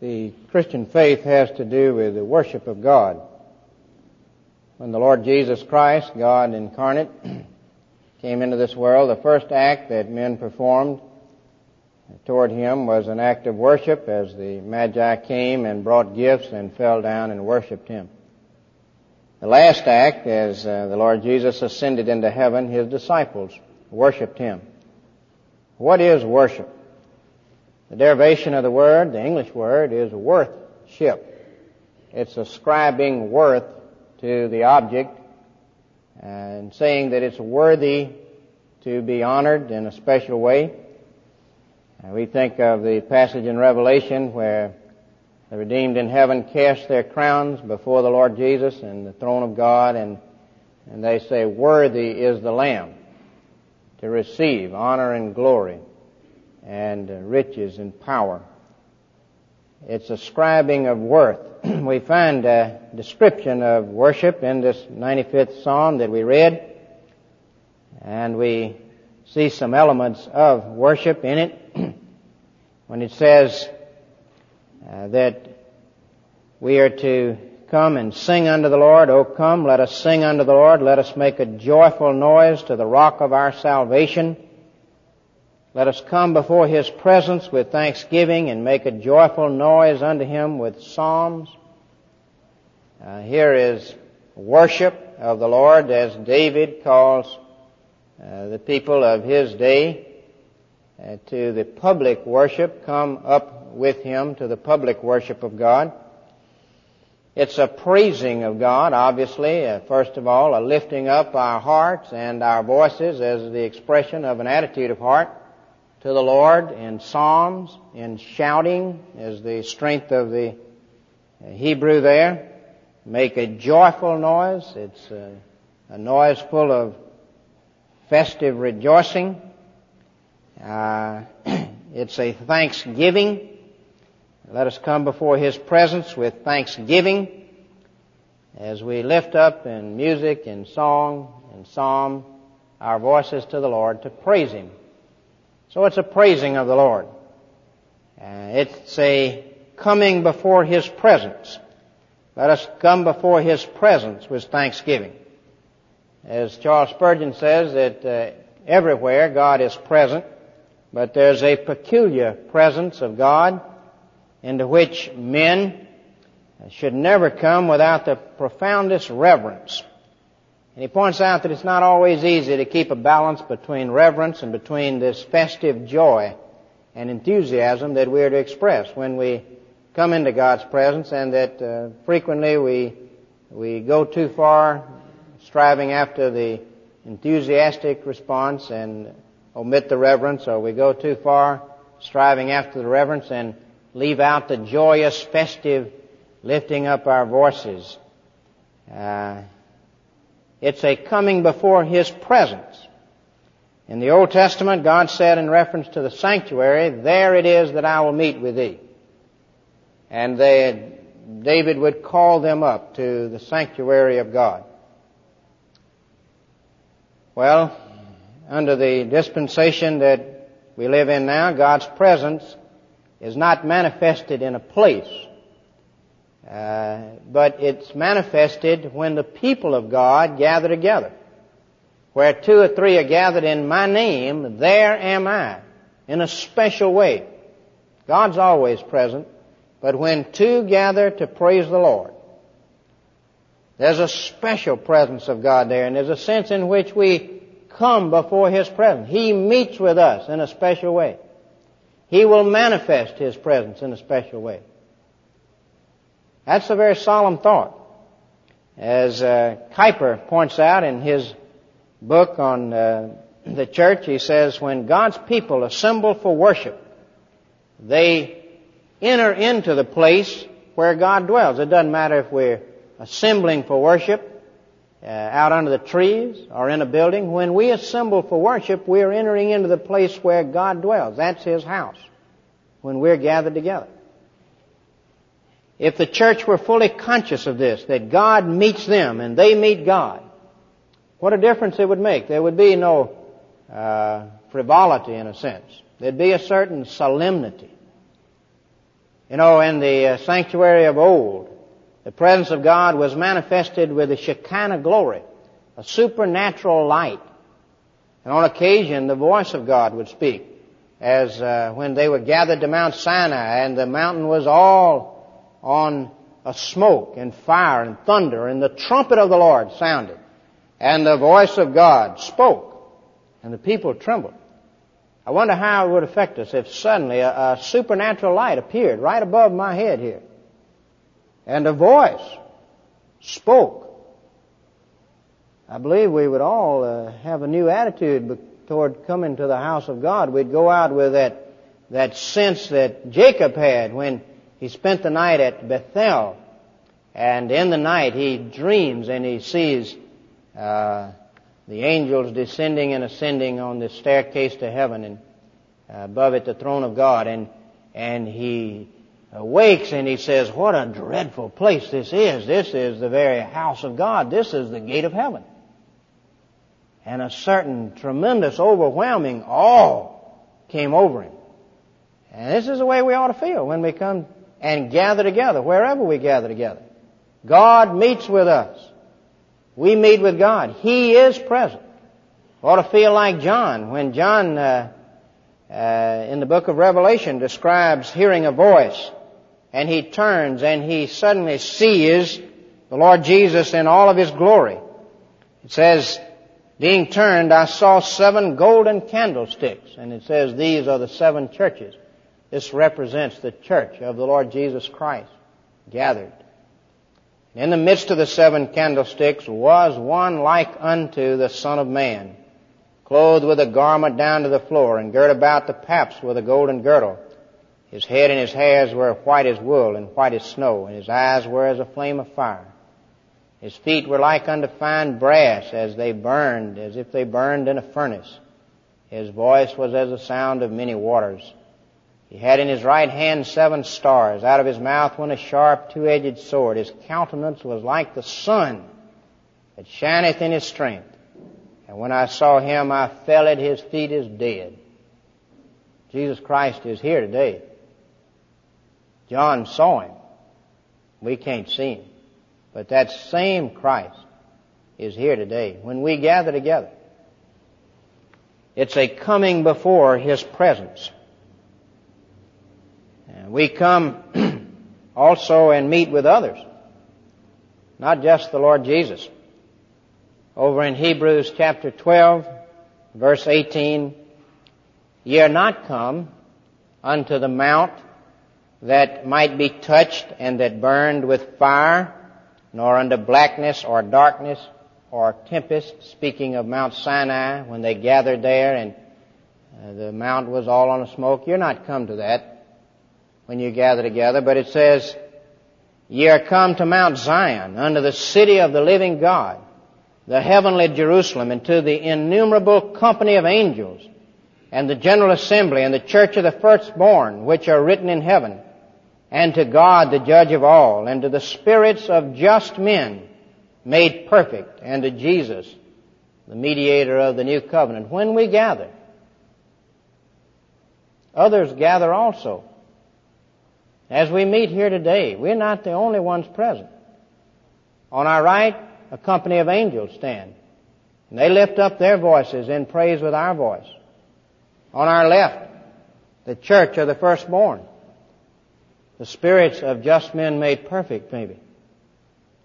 The Christian faith has to do with the worship of God. When the Lord Jesus Christ, God incarnate, came into this world, the first act that men performed toward him was an act of worship as the Magi came and brought gifts and fell down and worshiped him. The last act, as uh, the Lord Jesus ascended into heaven, his disciples worshiped him. What is worship? The derivation of the word, the English word, is worthship. It's ascribing worth to the object and saying that it's worthy to be honored in a special way. We think of the passage in Revelation where the redeemed in heaven cast their crowns before the Lord Jesus and the throne of God and, and they say, worthy is the Lamb to receive honor and glory and riches and power. It's ascribing of worth. we find a description of worship in this 95th Psalm that we read, and we see some elements of worship in it. when it says uh, that we are to come and sing unto the Lord. O come, let us sing unto the Lord. Let us make a joyful noise to the rock of our salvation. Let us come before His presence with thanksgiving and make a joyful noise unto Him with psalms. Uh, here is worship of the Lord as David calls uh, the people of his day uh, to the public worship. Come up with him to the public worship of God. It's a praising of God, obviously. Uh, first of all, a lifting up our hearts and our voices as the expression of an attitude of heart to the Lord in psalms, in shouting is the strength of the Hebrew there. Make a joyful noise. It's a, a noise full of festive rejoicing. Uh, it's a thanksgiving. Let us come before His presence with thanksgiving as we lift up in music and song and psalm our voices to the Lord to praise Him. So it's a praising of the Lord. Uh, it's a coming before His presence. Let us come before His presence with thanksgiving. As Charles Spurgeon says that uh, everywhere God is present, but there's a peculiar presence of God into which men should never come without the profoundest reverence. And he points out that it's not always easy to keep a balance between reverence and between this festive joy and enthusiasm that we are to express when we come into God's presence and that uh, frequently we, we go too far striving after the enthusiastic response and omit the reverence or we go too far striving after the reverence and leave out the joyous, festive lifting up our voices. Uh, it's a coming before His presence. In the Old Testament, God said in reference to the sanctuary, there it is that I will meet with thee. And they, David would call them up to the sanctuary of God. Well, under the dispensation that we live in now, God's presence is not manifested in a place, uh, but it's manifested when the people of God gather together. Where two or three are gathered in my name, there am I, in a special way. God's always present, but when two gather to praise the Lord, there's a special presence of God there, and there's a sense in which we come before His presence. He meets with us in a special way. He will manifest His presence in a special way. That's a very solemn thought. As uh, Kuyper points out in his book on uh, the church, he says, when God's people assemble for worship, they enter into the place where God dwells. It doesn't matter if we're assembling for worship uh, out under the trees or in a building. When we assemble for worship, we are entering into the place where God dwells. That's His house. When we're gathered together. If the church were fully conscious of this, that God meets them and they meet God, what a difference it would make. There would be no uh, frivolity in a sense. There'd be a certain solemnity. You know, in the uh, sanctuary of old, the presence of God was manifested with a Shekinah glory, a supernatural light. And on occasion, the voice of God would speak, as uh, when they were gathered to Mount Sinai, and the mountain was all on a smoke and fire and thunder, and the trumpet of the Lord sounded, and the voice of God spoke, and the people trembled. I wonder how it would affect us if suddenly a, a supernatural light appeared right above my head here. And a voice spoke. I believe we would all uh, have a new attitude toward coming to the house of God. We'd go out with that, that sense that Jacob had when he spent the night at Bethel. And in the night he dreams and he sees uh, the angels descending and ascending on the staircase to heaven and uh, above it the throne of God. And, and he awakes and he says, what a dreadful place this is. This is the very house of God. This is the gate of heaven. And a certain tremendous overwhelming awe came over him. And this is the way we ought to feel when we come and gather together, wherever we gather together. God meets with us. We meet with God. He is present. ought to feel like John when John uh, uh, in the book of Revelation describes hearing a voice, and he turns and he suddenly sees the Lord Jesus in all of his glory. It says, being turned, I saw seven golden candlesticks, and it says these are the seven churches. This represents the church of the Lord Jesus Christ gathered. In the midst of the seven candlesticks was one like unto the Son of Man, clothed with a garment down to the floor, and girt about the paps with a golden girdle. His head and his hairs were white as wool and white as snow, and his eyes were as a flame of fire. His feet were like unto fine brass, as they burned, as if they burned in a furnace. His voice was as the sound of many waters. He had in his right hand seven stars. Out of his mouth went a sharp two-edged sword. His countenance was like the sun that shineth in his strength. And when I saw him, I fell at his feet as dead. Jesus Christ is here today. John saw him. We can't see him. But that same Christ is here today. When we gather together, it's a coming before His presence. And we come also and meet with others. Not just the Lord Jesus. Over in Hebrews chapter 12, verse 18, ye are not come unto the mount that might be touched and that burned with fire, nor unto blackness or darkness or tempest, speaking of Mount Sinai when they gathered there and uh, the mount was all on a smoke. You're not come to that when you gather together, but it says, Ye are come to Mount Zion, unto the city of the living God, the heavenly Jerusalem, and to the innumerable company of angels, and the general assembly, and the church of the firstborn, which are written in heaven, and to God, the judge of all, and to the spirits of just men, made perfect, and to Jesus, the mediator of the new covenant. When we gather, others gather also. As we meet here today, we're not the only ones present. On our right, a company of angels stand. And they lift up their voices in praise with our voice. On our left, the church of the firstborn. The spirits of just men made perfect, maybe.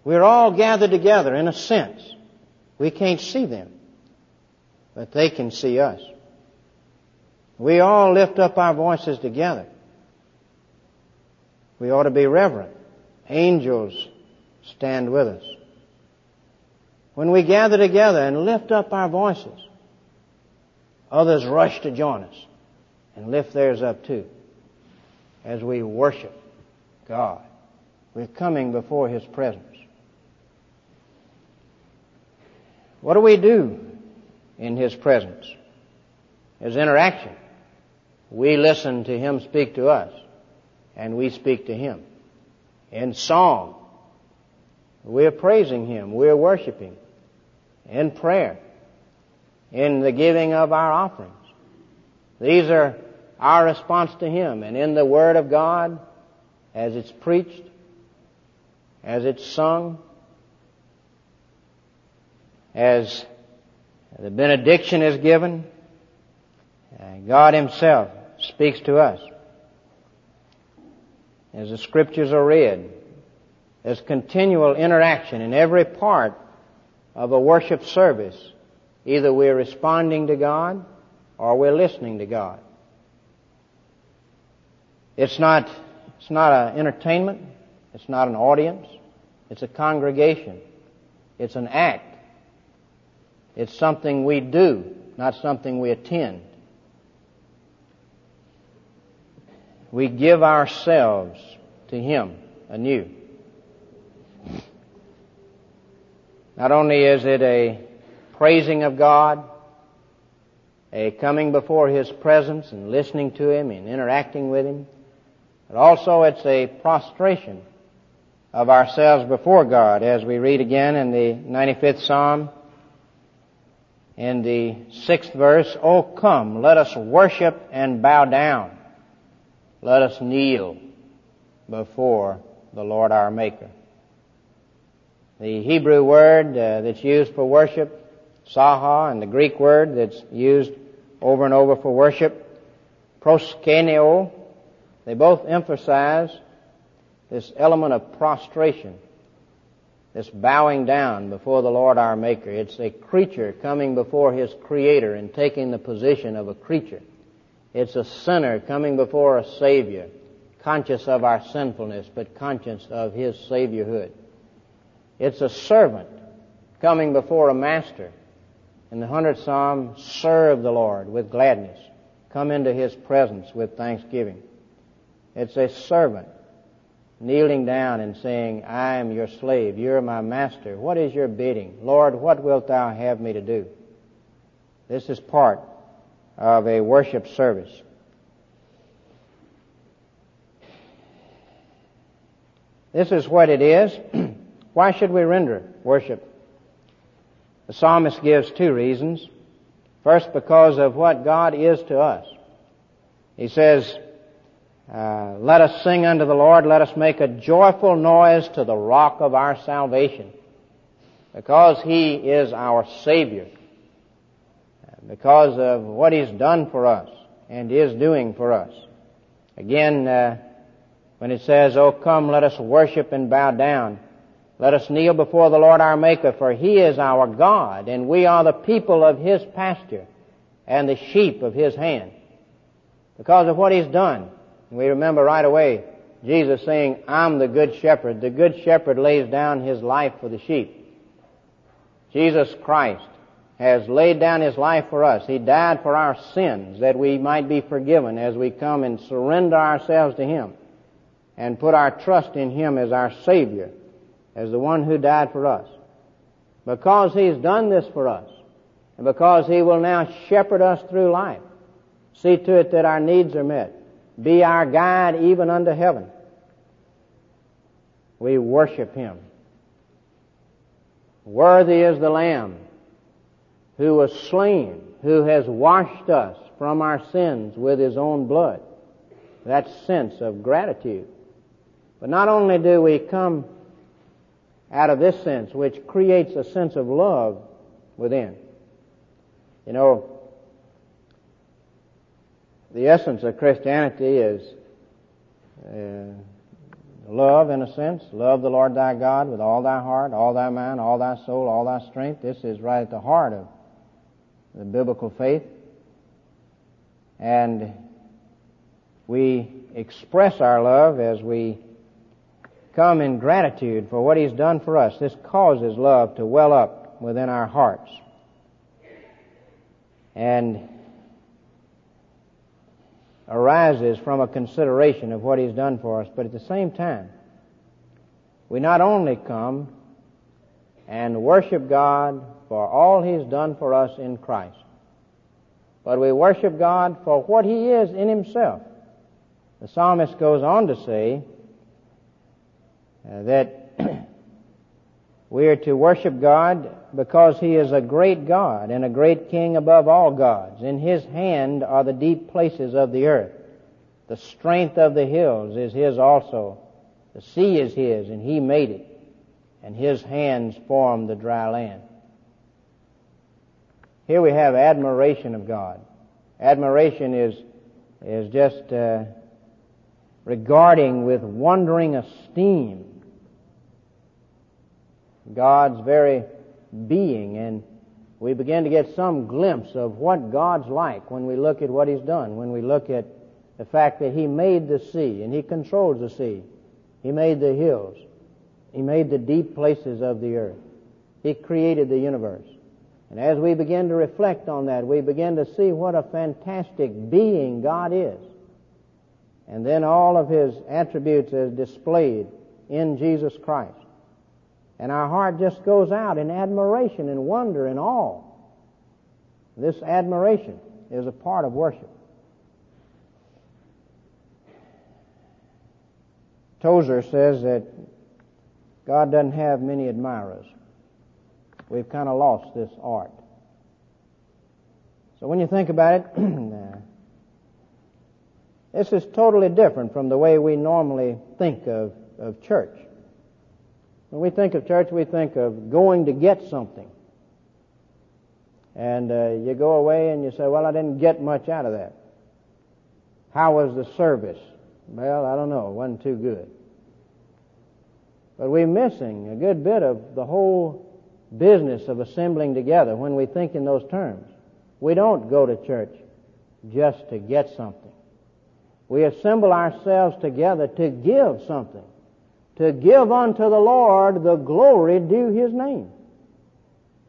We're all gathered together in a sense. We can't see them, but they can see us. We all lift up our voices together. We ought to be reverent. Angels stand with us. When we gather together and lift up our voices, others rush to join us and lift theirs up too as we worship God. We're coming before His presence. What do we do in His presence? His interaction. We listen to Him speak to us and we speak to Him. In song, we're praising Him, we're worshiping. In prayer, in the giving of our offerings. These are our response to Him. And in the Word of God, as it's preached, as it's sung, as the benediction is given, uh, God Himself speaks to us. As the scriptures are read, there's continual interaction in every part of a worship service. Either we're responding to God or we're listening to God. It's not, it's not an entertainment. It's not an audience. It's a congregation. It's an act. It's something we do, not something we attend. We give ourselves to Him anew. Not only is it a praising of God, a coming before His presence and listening to Him and interacting with Him, but also it's a prostration of ourselves before God as we read again in the 95th Psalm in the sixth verse, Oh come, let us worship and bow down. Let us kneel before the Lord our Maker. The Hebrew word uh, that's used for worship, saha, and the Greek word that's used over and over for worship, proskuneo, they both emphasize this element of prostration, this bowing down before the Lord our Maker. It's a creature coming before his Creator and taking the position of a creature. It's a sinner coming before a Savior, conscious of our sinfulness, but conscious of his Saviorhood. It's a servant coming before a master. In the 100th Psalm, serve the Lord with gladness. Come into His presence with thanksgiving. It's a servant kneeling down and saying, I am your slave. You're my master. What is your bidding? Lord, what wilt thou have me to do? This is part of a worship service. This is what it is. Why should we render worship? The psalmist gives two reasons. First, because of what God is to us. He says, uh, let us sing unto the Lord, let us make a joyful noise to the rock of our salvation. Because He is our Savior. Because of what He's done for us and is doing for us. Again, uh, when it says, Oh come, let us worship and bow down. Let us kneel before the Lord our Maker, for He is our God, and we are the people of His pasture, and the sheep of His hand. Because of what He's done. We remember right away Jesus saying, I'm the good shepherd. The good shepherd lays down his life for the sheep. Jesus Christ has laid down his life for us. He died for our sins that we might be forgiven as we come and surrender ourselves to him and put our trust in him as our Savior as the one who died for us. Because He's done this for us, and because He will now shepherd us through life, see to it that our needs are met, be our guide even unto heaven, we worship Him. Worthy is the Lamb who was slain, who has washed us from our sins with His own blood. That sense of gratitude. But not only do we come out of this sense, which creates a sense of love within. You know, the essence of Christianity is uh, love, in a sense. Love the Lord thy God with all thy heart, all thy mind, all thy soul, all thy strength. This is right at the heart of the biblical faith. And we express our love as we come in gratitude for what He's done for us. This causes love to well up within our hearts. And arises from a consideration of what He's done for us, but at the same time, we not only come and worship God for all He's done for us in Christ, but we worship God for what He is in Himself. The psalmist goes on to say, uh, that we are to worship God because He is a great God and a great King above all gods. In His hand are the deep places of the earth. The strength of the hills is His also. The sea is His, and He made it, and His hands formed the dry land. Here we have admiration of God. Admiration is, is just uh, regarding with wondering esteem God's very being and we begin to get some glimpse of what God's like when we look at what He's done, when we look at the fact that He made the sea and He controls the sea. He made the hills. He made the deep places of the earth. He created the universe. And as we begin to reflect on that, we begin to see what a fantastic being God is. And then all of His attributes as displayed in Jesus Christ. And our heart just goes out in admiration and wonder and awe. This admiration is a part of worship. Tozer says that God doesn't have many admirers. We've kind of lost this art. So when you think about it, this is totally different from the way we normally think of, of church. When we think of church, we think of going to get something. And uh, you go away and you say, well, I didn't get much out of that. How was the service? Well, I don't know. It wasn't too good. But we're missing a good bit of the whole business of assembling together when we think in those terms. We don't go to church just to get something. We assemble ourselves together to give something to give unto the Lord the glory due His name.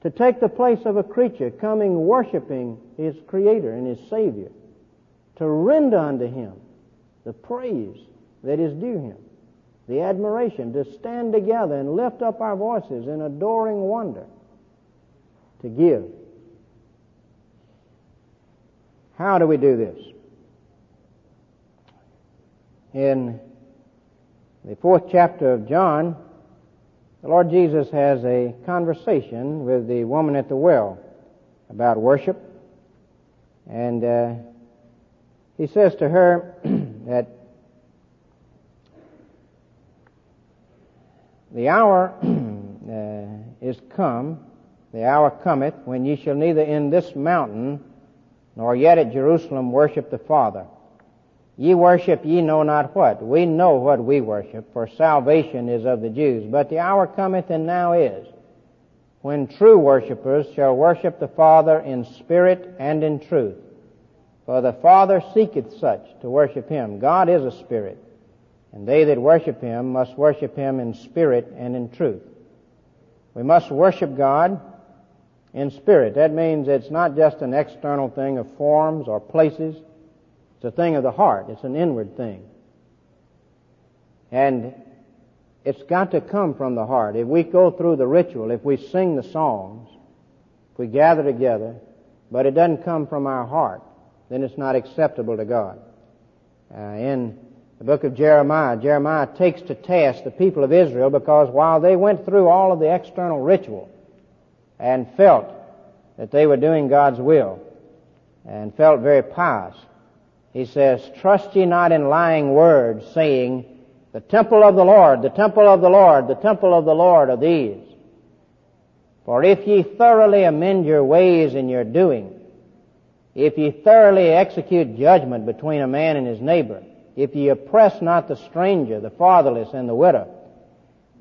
To take the place of a creature coming worshiping His Creator and His Savior. To render unto Him the praise that is due Him. The admiration, to stand together and lift up our voices in adoring wonder. To give. How do we do this? In the fourth chapter of John, the Lord Jesus has a conversation with the woman at the well about worship. And uh, he says to her that the hour uh, is come, the hour cometh, when ye shall neither in this mountain nor yet at Jerusalem worship the Father. Ye worship ye know not what. We know what we worship, for salvation is of the Jews. But the hour cometh and now is, when true worshippers shall worship the Father in spirit and in truth. For the Father seeketh such to worship him. God is a spirit, and they that worship him must worship him in spirit and in truth. We must worship God in spirit. That means it's not just an external thing of forms or places. It's a thing of the heart. It's an inward thing. And it's got to come from the heart. If we go through the ritual, if we sing the songs, if we gather together, but it doesn't come from our heart, then it's not acceptable to God. Uh, in the book of Jeremiah, Jeremiah takes to task the people of Israel because while they went through all of the external ritual and felt that they were doing God's will and felt very pious, he says, Trust ye not in lying words, saying, The temple of the Lord, the temple of the Lord, the temple of the Lord are these. For if ye thoroughly amend your ways in your doing, if ye thoroughly execute judgment between a man and his neighbor, if ye oppress not the stranger, the fatherless, and the widow,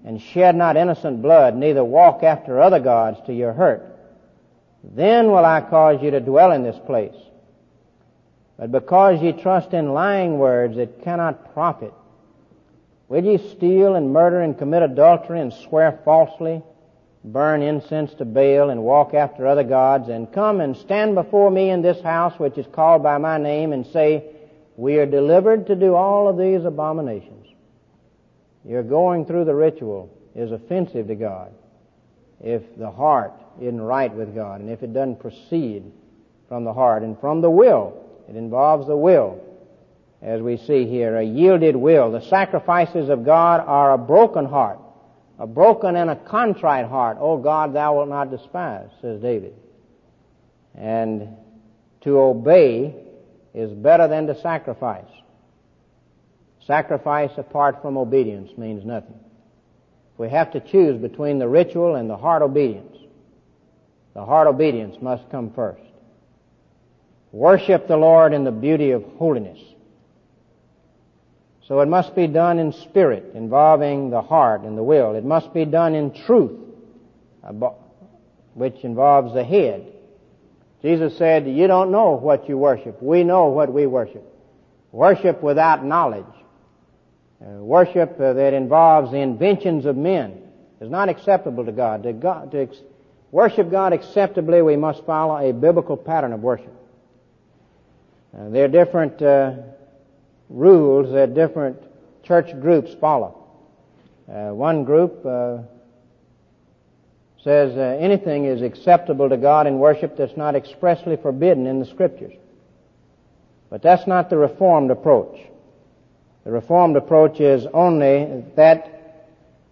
and shed not innocent blood, neither walk after other gods to your hurt, then will I cause you to dwell in this place. But because ye trust in lying words that cannot profit, will ye steal and murder and commit adultery and swear falsely, burn incense to Baal and walk after other gods, and come and stand before me in this house which is called by my name and say, we are delivered to do all of these abominations. Your going through the ritual is offensive to God if the heart isn't right with God and if it doesn't proceed from the heart and from the will it involves the will, as we see here, a yielded will. The sacrifices of God are a broken heart, a broken and a contrite heart. O God, thou wilt not despise, says David. And to obey is better than to sacrifice. Sacrifice apart from obedience means nothing. We have to choose between the ritual and the heart obedience, the heart obedience must come first. Worship the Lord in the beauty of holiness. So it must be done in spirit, involving the heart and the will. It must be done in truth, which involves the head. Jesus said, you don't know what you worship. We know what we worship. Worship without knowledge. Uh, worship uh, that involves the inventions of men is not acceptable to God. To, God, to ex- worship God acceptably, we must follow a biblical pattern of worship. Uh, there are different uh, rules that different church groups follow. Uh, one group uh, says uh, anything is acceptable to God in worship that's not expressly forbidden in the Scriptures. But that's not the Reformed approach. The Reformed approach is only that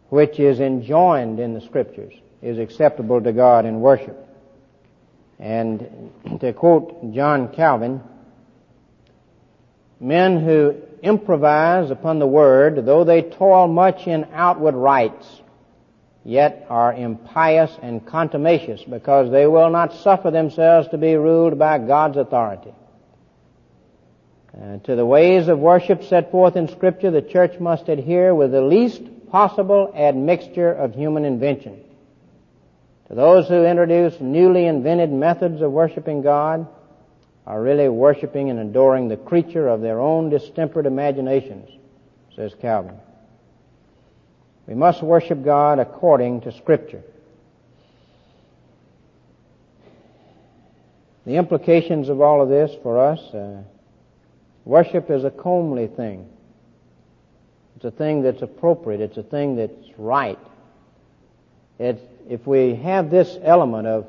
which is enjoined in the Scriptures is acceptable to God in worship. And to quote John Calvin, men who improvise upon the word, though they toil much in outward rites, yet are impious and contumacious because they will not suffer themselves to be ruled by God's authority. Uh, to the ways of worship set forth in scripture, the church must adhere with the least possible admixture of human invention. To those who introduce newly invented methods of worshiping God, are really worshiping and adoring the creature of their own distempered imaginations, says Calvin. We must worship God according to Scripture. The implications of all of this for us, uh, worship is a comely thing. It's a thing that's appropriate. It's a thing that's right. If we have this element of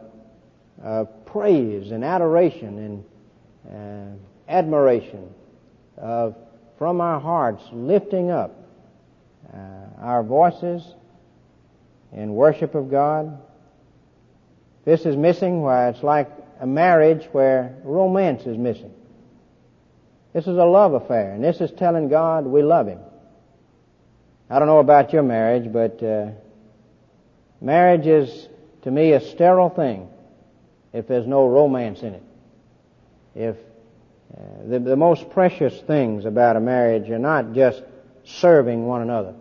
uh, praise and adoration and uh, admiration from our hearts lifting up uh, our voices in worship of God. This is missing why it's like a marriage where romance is missing. This is a love affair, and this is telling God we love Him. I don't know about your marriage, but uh, marriage is to me a sterile thing if there's no romance in it if uh, the, the most precious things about a marriage are not just serving one another,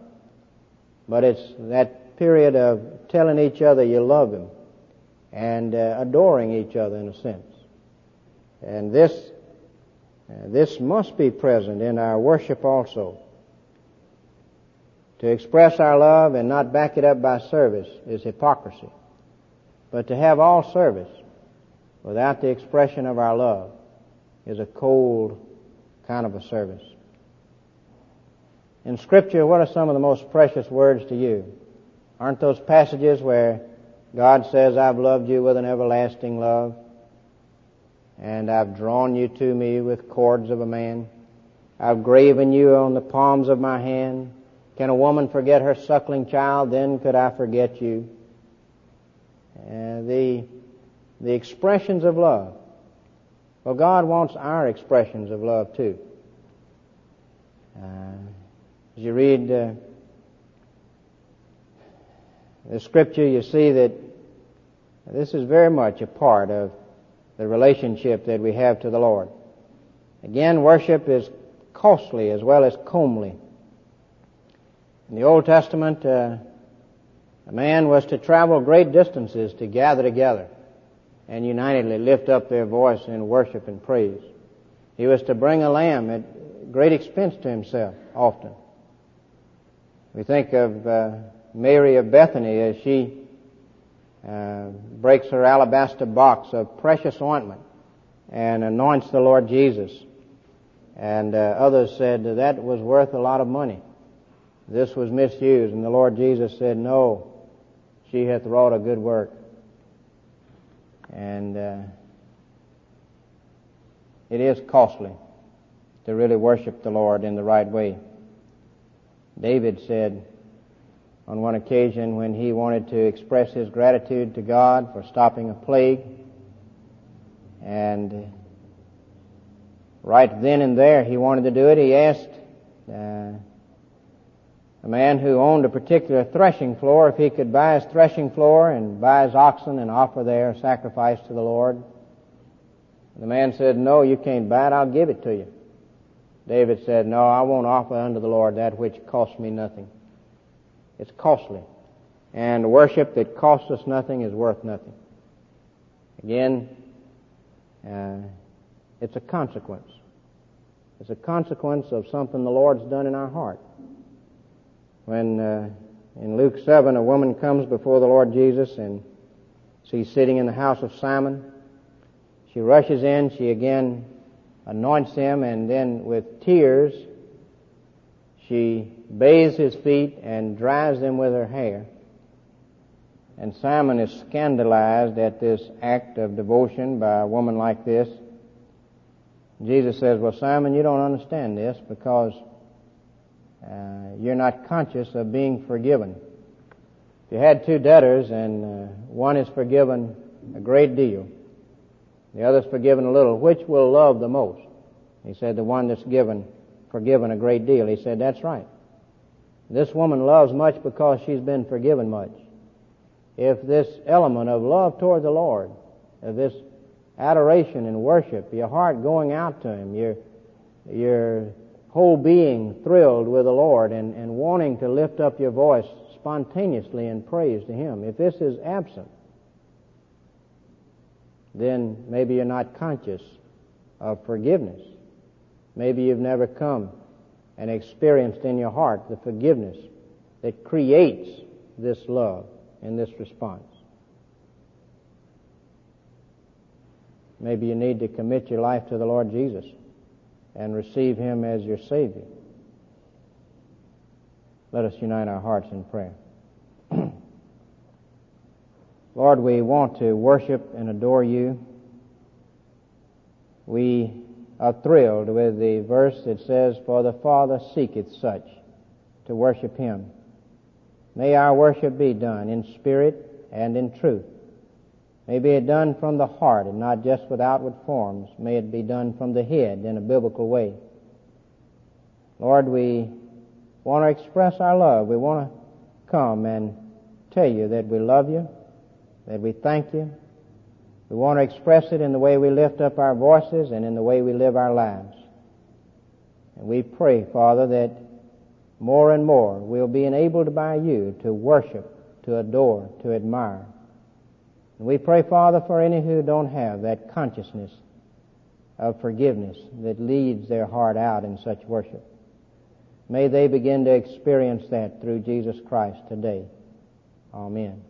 but it's that period of telling each other you love them and uh, adoring each other in a sense. And this, uh, this must be present in our worship also. To express our love and not back it up by service is hypocrisy. But to have all service without the expression of our love is a cold kind of a service. In scripture, what are some of the most precious words to you? Aren't those passages where God says, I've loved you with an everlasting love, and I've drawn you to me with cords of a man. I've graven you on the palms of my hand. Can a woman forget her suckling child? Then could I forget you. Uh, the, the expressions of love well, God wants our expressions of love too. Uh, as you read uh, the scripture, you see that this is very much a part of the relationship that we have to the Lord. Again, worship is costly as well as comely. In the Old Testament, uh, a man was to travel great distances to gather together and unitedly lift up their voice in worship and praise. He was to bring a lamb at great expense to himself often. We think of uh, Mary of Bethany as she uh, breaks her alabaster box of precious ointment and anoints the Lord Jesus. And uh, others said that, was worth a lot of money. This was misused, and the Lord Jesus said, No, she hath wrought a good work. And uh, it is costly to really worship the Lord in the right way. David said on one occasion when he wanted to express his gratitude to God for stopping a plague, and right then and there he wanted to do it, he asked uh, a man who owned a particular threshing floor, if he could buy his threshing floor and buy his oxen and offer their sacrifice to the Lord. The man said, no, you can't buy it, I'll give it to you. David said, no, I won't offer unto the Lord that which costs me nothing. It's costly. And worship that costs us nothing is worth nothing. Again, uh, it's a consequence. It's a consequence of something the Lord's done in our heart. When uh, in Luke 7 a woman comes before the Lord Jesus and she's sitting in the house of Simon, she rushes in, she again anoints him, and then with tears she bathes his feet and dries them with her hair. And Simon is scandalized at this act of devotion by a woman like this. Jesus says, well, Simon, you don't understand this because uh, you're not conscious of being forgiven. If you had two debtors and uh, one is forgiven a great deal, the other's forgiven a little, which will love the most? He said, the one that's given, forgiven a great deal. He said, that's right. This woman loves much because she's been forgiven much if this element of love toward the Lord, of this adoration and worship, your heart going out to Him, your, your whole being thrilled with the Lord and, and wanting to lift up your voice spontaneously in praise to Him, if this is absent, then maybe you're not conscious of forgiveness. Maybe you've never come and experienced in your heart the forgiveness that creates this love and this response. Maybe you need to commit your life to the Lord Jesus and receive Him as your Savior. Let us unite our hearts in prayer. Lord, we want to worship and adore you. We are thrilled with the verse that says, For the Father seeketh such to worship Him. May our worship be done in spirit and in truth. May be it done from the heart and not just with outward forms. May it be done from the head in a biblical way. Lord, we want to express our love. We want to come and tell you that we love you, that we thank you. We want to express it in the way we lift up our voices and in the way we live our lives. And we pray, Father, that more and more we'll be enabled by you to worship, to adore, to admire. And we pray, Father, for any who don't have that consciousness of forgiveness that leads their heart out in such worship. May they begin to experience that through Jesus Christ today. Amen.